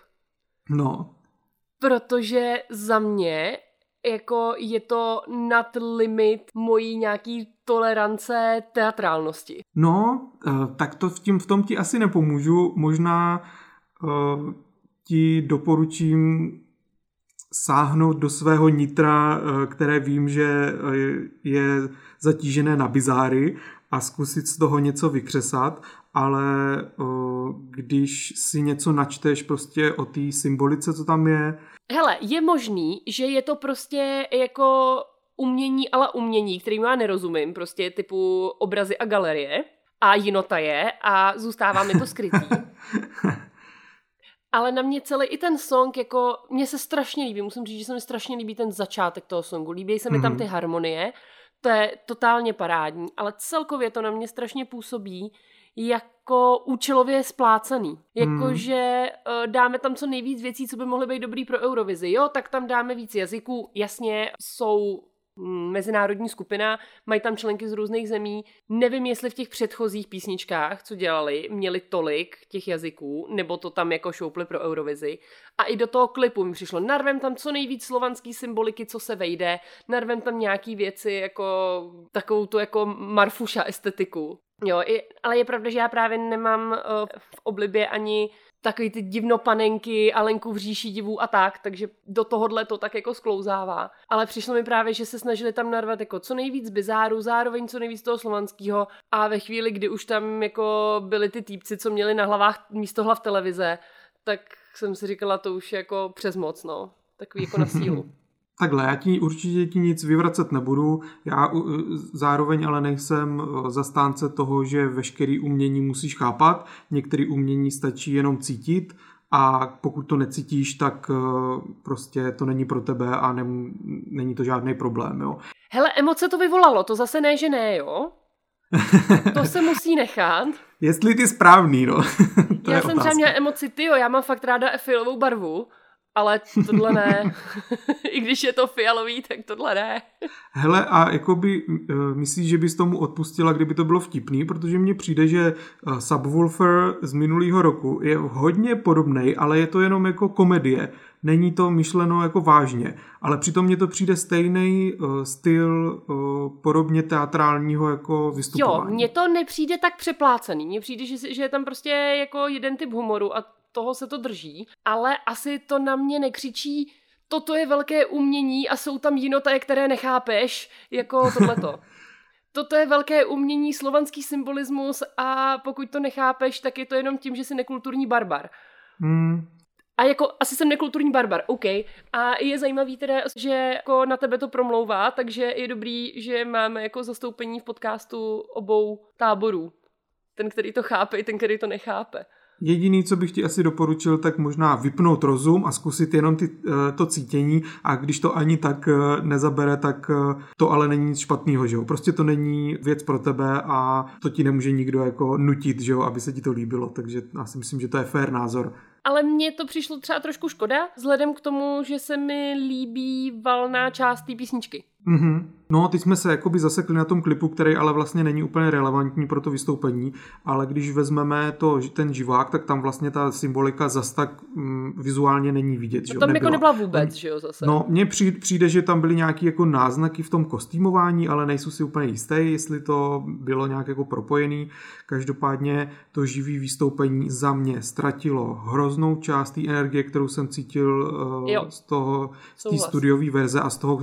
Speaker 2: No.
Speaker 1: Protože za mě jako je to nad limit mojí nějaký tolerance teatrálnosti.
Speaker 2: No, eh, tak to v, tím, v tom ti asi nepomůžu. Možná uh, ti doporučím sáhnout do svého nitra, uh, které vím, že je zatížené na bizáry a zkusit z toho něco vykřesat, ale uh, když si něco načteš prostě o té symbolice, co tam je,
Speaker 1: Hele, je možný, že je to prostě jako umění, ale umění, kterým já nerozumím, prostě typu obrazy a galerie a jinota je a zůstává mi to skrytý. Ale na mě celý i ten song, jako, mně se strašně líbí, musím říct, že se mi strašně líbí ten začátek toho songu, líbí se mi mm-hmm. tam ty mhm. harmonie, to je totálně parádní, ale celkově to na mě strašně působí, jako účelově splácaný. Jakože hmm. uh, dáme tam co nejvíc věcí, co by mohly být dobrý pro Eurovizi. Jo, tak tam dáme víc jazyků. Jasně, jsou mezinárodní skupina, mají tam členky z různých zemí. Nevím, jestli v těch předchozích písničkách, co dělali, měli tolik těch jazyků, nebo to tam jako šoupli pro Eurovizi. A i do toho klipu mi přišlo, narvem tam co nejvíc slovanský symboliky, co se vejde, narvem tam nějaký věci, jako takovou tu jako marfuša estetiku. Jo, i, ale je pravda, že já právě nemám uh, v oblibě ani takový ty divnopanenky a Lenku v říši divů a tak, takže do tohohle to tak jako sklouzává. Ale přišlo mi právě, že se snažili tam narvat jako co nejvíc bizáru, zároveň co nejvíc toho slovanského a ve chvíli, kdy už tam jako byli ty týpci, co měli na hlavách místo hlav televize, tak jsem si říkala, to už je jako přes moc, no. Takový jako na sílu.
Speaker 2: Takhle, já ti určitě ti nic vyvracet nebudu, já zároveň ale nejsem e, zastánce toho, že veškerý umění musíš chápat, některé umění stačí jenom cítit a pokud to necítíš, tak e, prostě to není pro tebe a nem, není to žádný problém, jo.
Speaker 1: Hele, emoce to vyvolalo, to zase ne, že ne, jo? To se musí nechat.
Speaker 2: Jestli ty správný, no.
Speaker 1: to já jsem třeba měla emoci, ty jo, já mám fakt ráda fialovou barvu ale tohle ne. I když je to fialový, tak tohle ne.
Speaker 2: Hele, a jakoby uh, myslíš, že bys tomu odpustila, kdyby to bylo vtipný, protože mně přijde, že uh, Subwoofer z minulého roku je hodně podobný, ale je to jenom jako komedie. Není to myšleno jako vážně, ale přitom mně to přijde stejný uh, styl uh, podobně teatrálního jako vystupování.
Speaker 1: Jo, mně to nepřijde tak přeplácený. Mně přijde, že, že je tam prostě jako jeden typ humoru a toho se to drží, ale asi to na mě nekřičí toto je velké umění a jsou tam jinotaje, které nechápeš, jako tohleto. Toto je velké umění, slovanský symbolismus a pokud to nechápeš, tak je to jenom tím, že jsi nekulturní barbar.
Speaker 2: Hmm.
Speaker 1: A jako asi jsem nekulturní barbar, OK. A je zajímavý teda, že jako na tebe to promlouvá, takže je dobrý, že máme jako zastoupení v podcastu obou táborů. Ten, který to chápe, i ten, který to nechápe.
Speaker 2: Jediný, co bych ti asi doporučil, tak možná vypnout rozum a zkusit jenom ty, eh, to cítění a když to ani tak eh, nezabere, tak eh, to ale není nic špatného, že jo? Prostě to není věc pro tebe a to ti nemůže nikdo jako nutit, že jo, aby se ti to líbilo, takže já si myslím, že to je fair názor.
Speaker 1: Ale mně to přišlo třeba trošku škoda, vzhledem k tomu, že se mi líbí valná část té písničky.
Speaker 2: Mm-hmm. No, teď jsme se jakoby zasekli na tom klipu, který ale vlastně není úplně relevantní pro to vystoupení, ale když vezmeme to, ten živák, tak tam vlastně ta symbolika zas tak mm, vizuálně není vidět. Že?
Speaker 1: Tam jako nebyla. jako nebyla vůbec, že jo, zase.
Speaker 2: No, mně přijde, přijde, že tam byly nějaké jako náznaky v tom kostýmování, ale nejsou si úplně jisté, jestli to bylo nějak jako propojený. Každopádně to živý vystoupení za mě ztratilo hroznou část té energie, kterou jsem cítil uh, z toho, z té studiové verze a z toho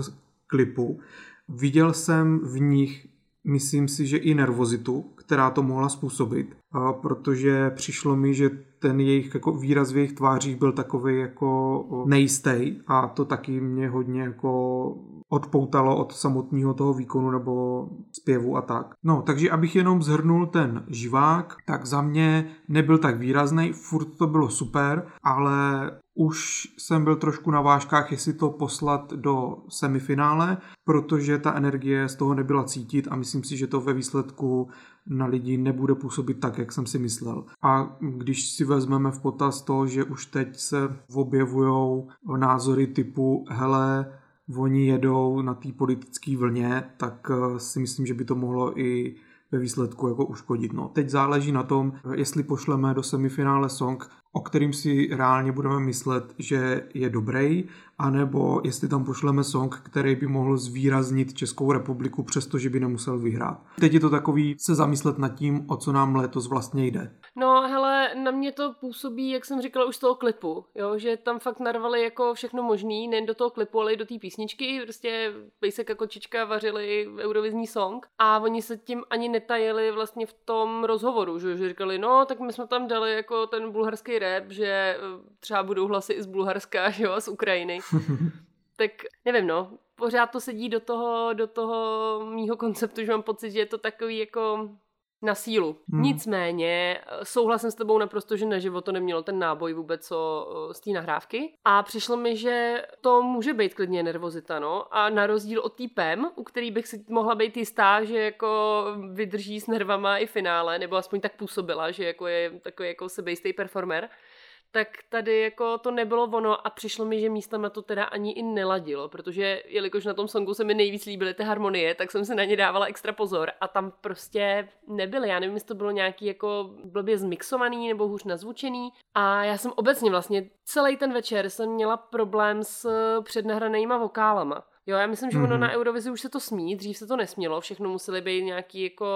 Speaker 2: klipu. Viděl jsem v nich, myslím si, že i nervozitu, která to mohla způsobit, protože přišlo mi, že ten jejich jako výraz v jejich tvářích byl takový jako nejistý a to taky mě hodně jako odpoutalo od samotného toho výkonu nebo zpěvu a tak. No, takže abych jenom zhrnul ten živák, tak za mě nebyl tak výrazný, furt to bylo super, ale už jsem byl trošku na vážkách, jestli to poslat do semifinále, protože ta energie z toho nebyla cítit a myslím si, že to ve výsledku na lidi nebude působit tak, jak jsem si myslel. A když si vezmeme v potaz to, že už teď se objevují názory typu hele, oni jedou na té politické vlně, tak eh, si myslím, že by to mohlo i ve výsledku jako uškodit. No, teď záleží na tom, jestli pošleme do semifinále song, o kterým si reálně budeme myslet, že je dobrý, anebo jestli tam pošleme song, který by mohl zvýraznit Českou republiku, přestože by nemusel vyhrát. Teď je to takový se zamyslet nad tím, o co nám letos vlastně jde.
Speaker 1: No, hele, na mě to působí, jak jsem říkala už z toho klipu, jo, že tam fakt narvali jako všechno možný, nejen do toho klipu, ale i do té písničky, prostě Pejsek a kočička vařili eurovizní song a oni se tím ani netajili vlastně v tom rozhovoru, že, že říkali, no, tak my jsme tam dali jako ten bulharský rap, že eh, třeba budou hlasy i z Bulharska, že jo, z Ukrajiny. tak nevím, no, pořád to sedí do toho, do toho mýho konceptu, že mám pocit, že je to takový jako na sílu. Hmm. Nicméně eh, souhlasím s tebou naprosto, že na život to nemělo ten náboj vůbec co eh, z té nahrávky. A přišlo mi, že to může být klidně nervozita, no. A na rozdíl od té PEM, u který bych si mohla být jistá, že jako vydrží s nervama i finále, nebo aspoň tak působila, že jako je takový jako sebejistý performer, tak tady jako to nebylo ono a přišlo mi, že místama to teda ani i neladilo, protože jelikož na tom songu se mi nejvíc líbily ty harmonie, tak jsem se na ně dávala extra pozor a tam prostě nebyly. Já nevím, jestli to bylo nějaký jako blbě zmixovaný nebo hůř nazvučený a já jsem obecně vlastně celý ten večer jsem měla problém s přednahranýma vokálama. Jo, já myslím, že mm-hmm. ono mhm. na Eurovizi už se to smí, dřív se to nesmělo, všechno museli být nějaký jako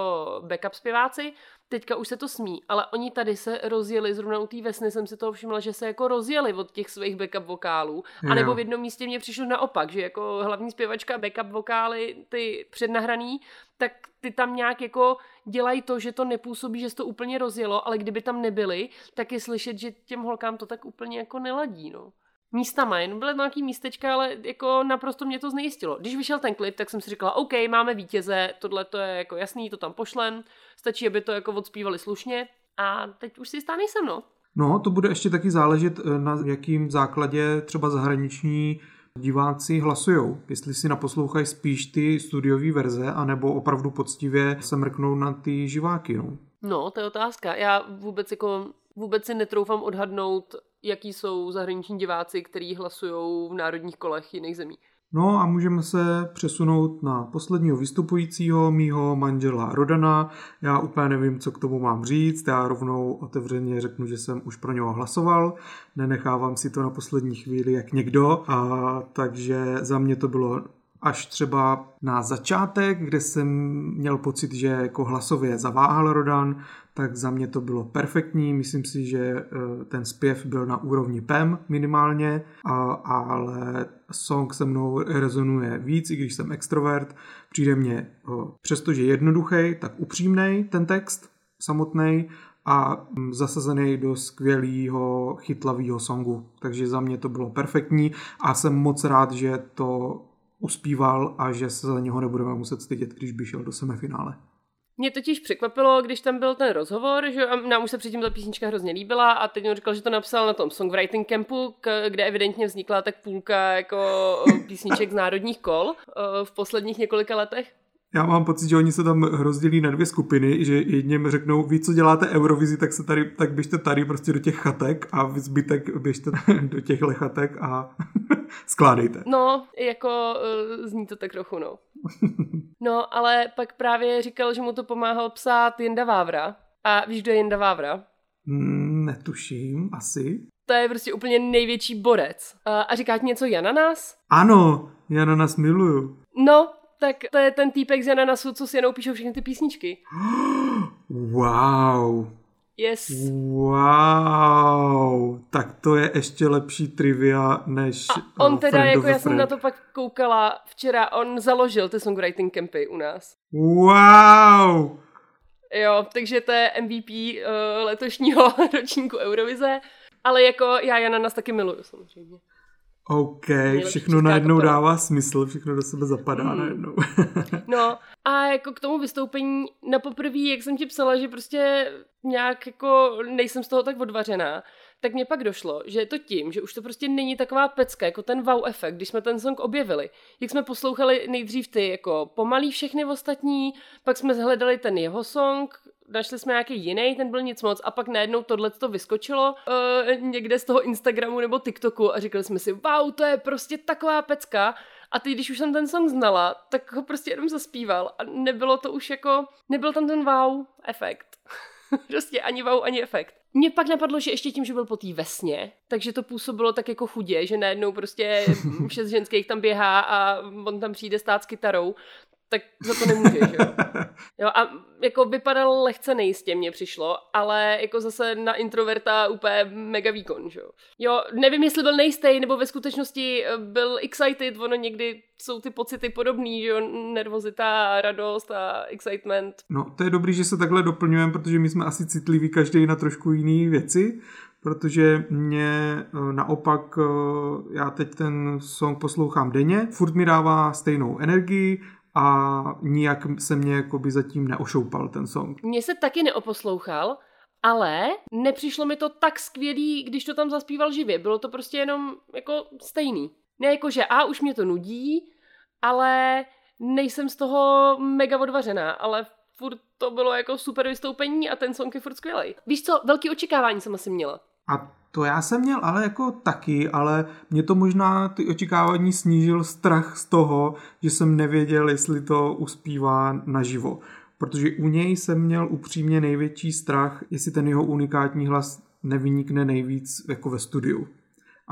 Speaker 1: backup zpěváci, teďka už se to smí, ale oni tady se rozjeli, zrovna u té vesny jsem si toho všimla, že se jako rozjeli od těch svých backup vokálů, a nebo v jednom místě mě přišlo naopak, že jako hlavní zpěvačka backup vokály, ty přednahraný, tak ty tam nějak jako dělají to, že to nepůsobí, že se to úplně rozjelo, ale kdyby tam nebyly, tak je slyšet, že těm holkám to tak úplně jako neladí, no místama, jen byly nějaký místečka, ale jako naprosto mě to znejistilo. Když vyšel ten klip, tak jsem si říkala, OK, máme vítěze, tohle to je jako jasný, to tam pošlem, stačí, aby to jako odspívali slušně a teď už si jistá nejsem, no.
Speaker 2: No, to bude ještě taky záležet eh, na jakým základě třeba zahraniční diváci hlasují. Jestli si naposlouchají spíš ty studiové verze, anebo opravdu poctivě se mrknou na ty živáky, no.
Speaker 1: No, to je otázka. Já vůbec jako vůbec si netroufám odhadnout, jaký jsou zahraniční diváci, kteří hlasují v národních kolech jiných zemí.
Speaker 2: No a můžeme se přesunout na posledního vystupujícího, mýho manžela Rodana. Já úplně nevím, co k tomu mám říct, já rovnou otevřeně řeknu, že jsem už pro něho hlasoval, nenechávám si to na poslední chvíli jak někdo, a takže za mě to bylo až třeba na začátek, kde jsem měl pocit, že jako hlasově zaváhal Rodan, tak za mě to bylo perfektní. Myslím si, že eh, ten zpěv byl na úrovni PEM minimálně, ale song se mnou rezonuje víc, i když jsem extrovert. Přijde mě, eh, přestože jednoduchý, tak upřímný ten text samotný a mm, zasazený do skvělého chytlavého songu. Takže za mě to bylo perfektní a jsem moc rád, že to uspíval a že se za něho nebudeme muset stydět, když by šel do semifinále.
Speaker 1: Mě totiž překvapilo, když tam byl ten rozhovor, že nám už se předtím ta písnička hrozně líbila a teď on říkal, že to napsal na tom songwriting campu, kde evidentně vznikla tak půlka jako písniček z národních kol v posledních několika letech.
Speaker 2: Já mám pocit, že oni se tam rozdělí na dvě skupiny, že jedním řeknou, vy co děláte Eurovizi, tak se tady, tak běžte tady prostě do těch chatek a zbytek běžte do těchhle chatek a skládejte.
Speaker 1: No, jako uh, zní to tak trochu, no. No, ale pak právě říkal, že mu to pomáhal psát Jinda Vávra. A víš, kdo je Jinda Vávra?
Speaker 2: Mm, netuším, asi.
Speaker 1: To je prostě úplně největší borec. A, a říká ti něco Jana nás?
Speaker 2: Ano, Jana nás miluju.
Speaker 1: No, tak to je ten týpek z Jananasu, co si jenom píšou všechny ty písničky.
Speaker 2: Wow.
Speaker 1: Yes.
Speaker 2: Wow, tak to je ještě lepší trivia než
Speaker 1: A on teda, jako já jsem na to pak koukala včera, on založil ty songwriting campy u nás.
Speaker 2: Wow.
Speaker 1: Jo, takže to je MVP uh, letošního ročníku Eurovize. Ale jako já Jana nás taky miluju samozřejmě.
Speaker 2: OK, všechno najednou kapela. dává smysl, všechno do sebe zapadá mm. najednou.
Speaker 1: no a jako k tomu vystoupení na poprvé, jak jsem ti psala, že prostě nějak jako nejsem z toho tak odvařená, tak mě pak došlo, že je to tím, že už to prostě není taková pecka, jako ten wow efekt, když jsme ten song objevili. Jak jsme poslouchali nejdřív ty jako pomalý všechny ostatní, pak jsme hledali ten jeho song, našli jsme nějaký jiný, ten byl nic moc a pak najednou tohle to vyskočilo uh, někde z toho Instagramu nebo TikToku a říkali jsme si, wow, to je prostě taková pecka. A teď, když už jsem ten song znala, tak ho prostě jenom zaspíval a nebylo to už jako, nebyl tam ten wow efekt. prostě ani wow, ani efekt. Mně pak napadlo, že ještě tím, že byl po té vesně, takže to působilo tak jako chudě, že najednou prostě šest ženských tam běhá a on tam přijde stát s kytarou, tak za to nemůže, že jo. jo. A jako vypadal lehce nejistě, mně přišlo, ale jako zase na introverta úplně mega výkon, že jo. Jo, nevím, jestli byl nejistý, nebo ve skutečnosti eh, byl excited, ono někdy jsou ty pocity podobný, že jo, nervozita, radost a excitement.
Speaker 2: No, to je dobrý, že se takhle doplňujeme, protože my jsme asi citliví každý na trošku jiné věci, protože mě eh, naopak, eh, já teď ten song poslouchám denně, furt mi dává stejnou energii, a nijak se mě jakoby zatím neošoupal ten song.
Speaker 1: Mně se taky neoposlouchal, ale nepřišlo mi to tak skvělý, když to tam zaspíval živě. Bylo to prostě jenom jako stejný. Ne jako, že a už mě to nudí, ale nejsem z toho mega odvařená, ale furt to bylo jako super vystoupení a ten song je furt skvělý. Víš co, velký očekávání jsem asi měla.
Speaker 2: A to já jsem měl ale jako taky, ale mě to možná ty očekávání snížil strach z toho, že jsem nevěděl, jestli to uspívá naživo. Protože u něj jsem měl upřímně největší strach, jestli ten jeho unikátní hlas nevynikne nejvíc jako ve studiu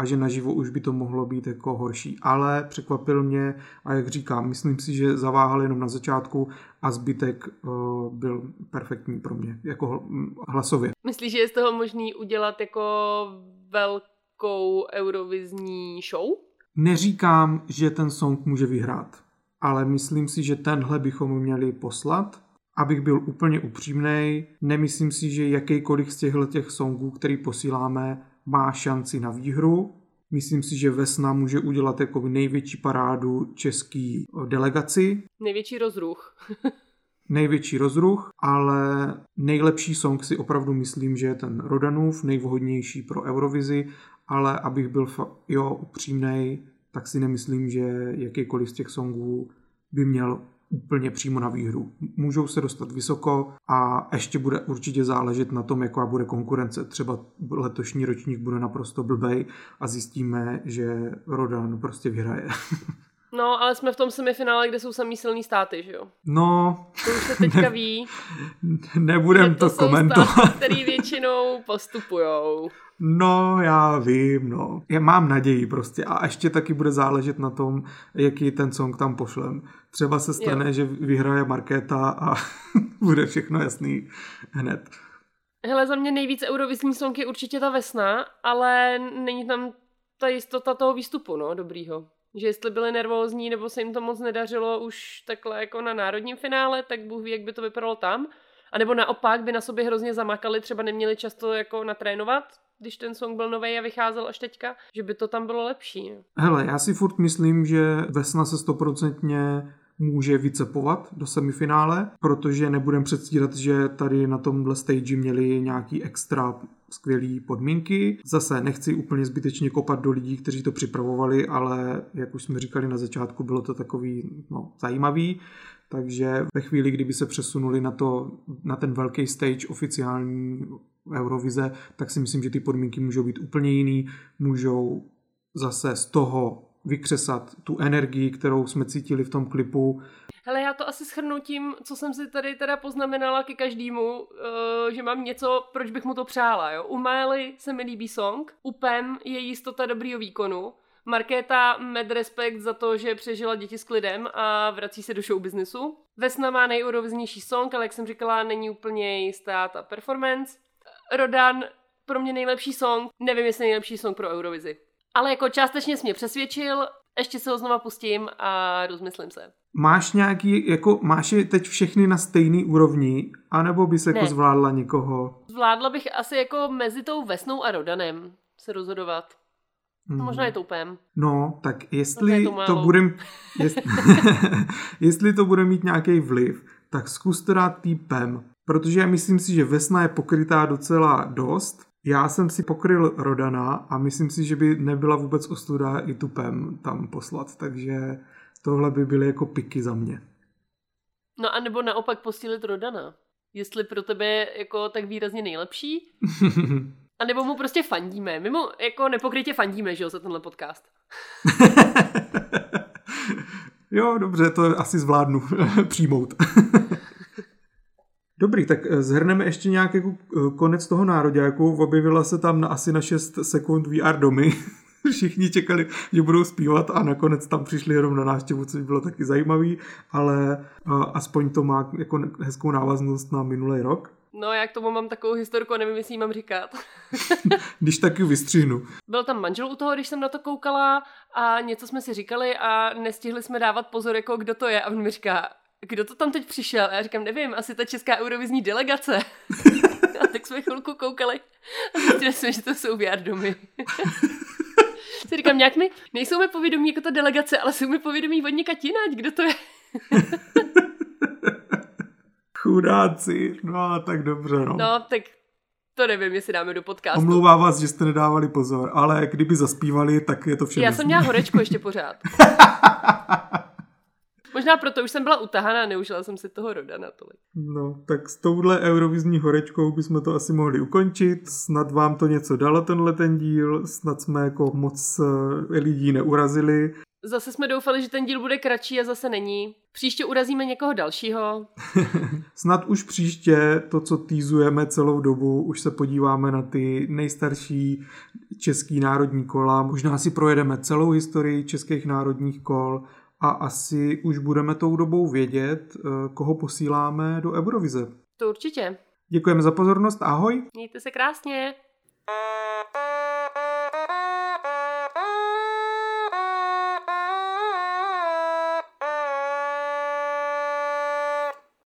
Speaker 2: a že naživo už by to mohlo být jako horší. Ale překvapil mě a jak říkám, myslím si, že zaváhal jenom na začátku a zbytek uh, byl perfektní pro mě, jako hlasově.
Speaker 1: Myslíš, že je z toho možný udělat jako velkou eurovizní show?
Speaker 2: Neříkám, že ten song může vyhrát, ale myslím si, že tenhle bychom měli poslat. Abych byl úplně upřímný, nemyslím si, že jakýkoliv z těchto těch songů, který posíláme, má šanci na výhru. Myslím si, že Vesna může udělat jako největší parádu český delegaci.
Speaker 1: Největší rozruch.
Speaker 2: největší rozruch, ale nejlepší song si opravdu myslím, že je ten Rodanův, nejvhodnější pro Eurovizi, ale abych byl fa- jo, upřímnej, tak si nemyslím, že jakýkoliv z těch songů by měl úplně přímo na výhru. Můžou se dostat vysoko a ještě bude určitě záležet na tom, jaká bude konkurence. Třeba letošní ročník bude naprosto blbej a zjistíme, že Rodan prostě vyhraje.
Speaker 1: No, ale jsme v tom semifinále, kde jsou samý silný státy, že jo?
Speaker 2: No.
Speaker 1: To už se teďka ne, ví.
Speaker 2: Nebudem to, to komentovat. Státy,
Speaker 1: který většinou postupujou.
Speaker 2: No, já vím, no. Já mám naději prostě a ještě taky bude záležet na tom, jaký ten song tam pošlem. Třeba se stane, jo. že vyhraje Markéta a bude všechno jasný hned.
Speaker 1: Hele, za mě nejvíc eurovizní song je určitě ta Vesna, ale není tam ta jistota toho výstupu, no, dobrýho. Že jestli byli nervózní, nebo se jim to moc nedařilo už takhle jako na národním finále, tak Bůh ví, jak by to vypadalo tam. A nebo naopak by na sobě hrozně zamakali, třeba neměli často jako natrénovat, když ten song byl nový a vycházel až teďka, že by to tam bylo lepší.
Speaker 2: Hele, já si furt myslím, že Vesna se stoprocentně může vycepovat do semifinále, protože nebudem předstírat, že tady na tomhle stage měli nějaký extra skvělé podmínky. Zase nechci úplně zbytečně kopat do lidí, kteří to připravovali, ale jak už jsme říkali na začátku, bylo to takový no, zajímavý. Takže ve chvíli, kdyby se přesunuli na, to, na ten velký stage oficiální Eurovize, tak si myslím, že ty podmínky můžou být úplně jiný, můžou zase z toho vykřesat tu energii, kterou jsme cítili v tom klipu.
Speaker 1: Hele, já to asi schrnu tím, co jsem si tady teda poznamenala ke každému, uh, že mám něco, proč bych mu to přála. Jo? U Miley se mi líbí song, u Pem je jistota dobrýho výkonu, Markéta med respekt za to, že přežila děti s klidem a vrací se do show businessu. Vesna má nejuroviznější song, ale jak jsem říkala, není úplně jistá ta performance. Rodan pro mě nejlepší song, nevím, jestli nejlepší song pro Eurovizi. Ale jako částečně jsi mě přesvědčil, ještě se ho znova pustím a rozmyslím se.
Speaker 2: Máš nějaký, jako máš je teď všechny na stejný úrovni, anebo bys jako
Speaker 1: Ne.
Speaker 2: zvládla někoho?
Speaker 1: Zvládla bych asi jako mezi tou Vesnou a Rodanem se rozhodovat.
Speaker 2: Hmm.
Speaker 1: Možná je to.
Speaker 2: No, tak jestli
Speaker 1: to
Speaker 2: to,
Speaker 1: to
Speaker 2: to
Speaker 1: málo.
Speaker 2: bude, jestli, jestli to bude mít nějaký vliv, tak zkus to dát týpem, protože já myslím si, že Vesna je pokrytá docela dost. Já jsem si pokryl Rodana a myslím si, že by nebyla vůbec ostuda i tupem tam poslat, takže tohle by byly jako piky za mě.
Speaker 1: No a nebo naopak posílit Rodana. Jestli pro tebe je jako tak výrazně nejlepší. A nebo mu prostě fandíme. My mu jako nepokrytě fandíme, že jo, za tenhle podcast.
Speaker 2: jo, dobře, to asi zvládnu přijmout. Dobrý, tak eh, zhrneme ještě nějak jako eh, konec toho nároďáku. Objevila se tam na asi na 6 sekund VR domy. Všichni čekali, že budou zpívat a nakonec tam přišli jenom na návštěvu, což bylo taky zajímavý, ale eh, aspoň to má jako hezkou návaznost na minulý rok.
Speaker 1: No, já k tomu mám takovou historku a nevím, jestli ji mám říkat.
Speaker 2: Když taky vystřihnu.
Speaker 1: Byl tam manžel u toho, když jsem na to koukala a něco jsme si říkali a nestihli jsme dávat pozor, jako kdo to je. A on mi říká, kdo to tam teď přišel? A já říkám, nevím, asi ta česká eurovizní delegace. a tak jsme chvilku koukali a zjistili jsme, že to jsou VR domy. si říkám, nějak mi, nejsou mi povědomí jako ta delegace, ale jsou mi povědomí od někať jinať, kdo to je.
Speaker 2: Chudáci, no tak dobře, no.
Speaker 1: No, tak to nevím, jestli dáme do podcastu.
Speaker 2: Omlouvá vás, že jste nedávali pozor, ale kdyby zaspívali, tak je to všem
Speaker 1: Já jsem měla horečku ještě pořád. Možná proto už jsem byla utahaná, neužila jsem si toho Rodana tolik.
Speaker 2: No, tak s touhle eurovizní horečkou bychom to asi mohli ukončit. Snad vám to něco dalo tenhle ten díl, snad jsme jako moc eh, lidí neurazili.
Speaker 1: Zase jsme doufali, že ten díl bude kratší a zase není. Příště urazíme někoho dalšího.
Speaker 2: Snad už příště to, co týzujeme celou dobu, už se podíváme na ty nejstarší český národní kola. Možná si projedeme celou historii českých národních kol a asi už budeme tou dobou vědět, eh, koho posíláme do Eurovize.
Speaker 1: To určitě.
Speaker 2: Děkujeme za pozornost, ahoj!
Speaker 1: Mějte se krásně.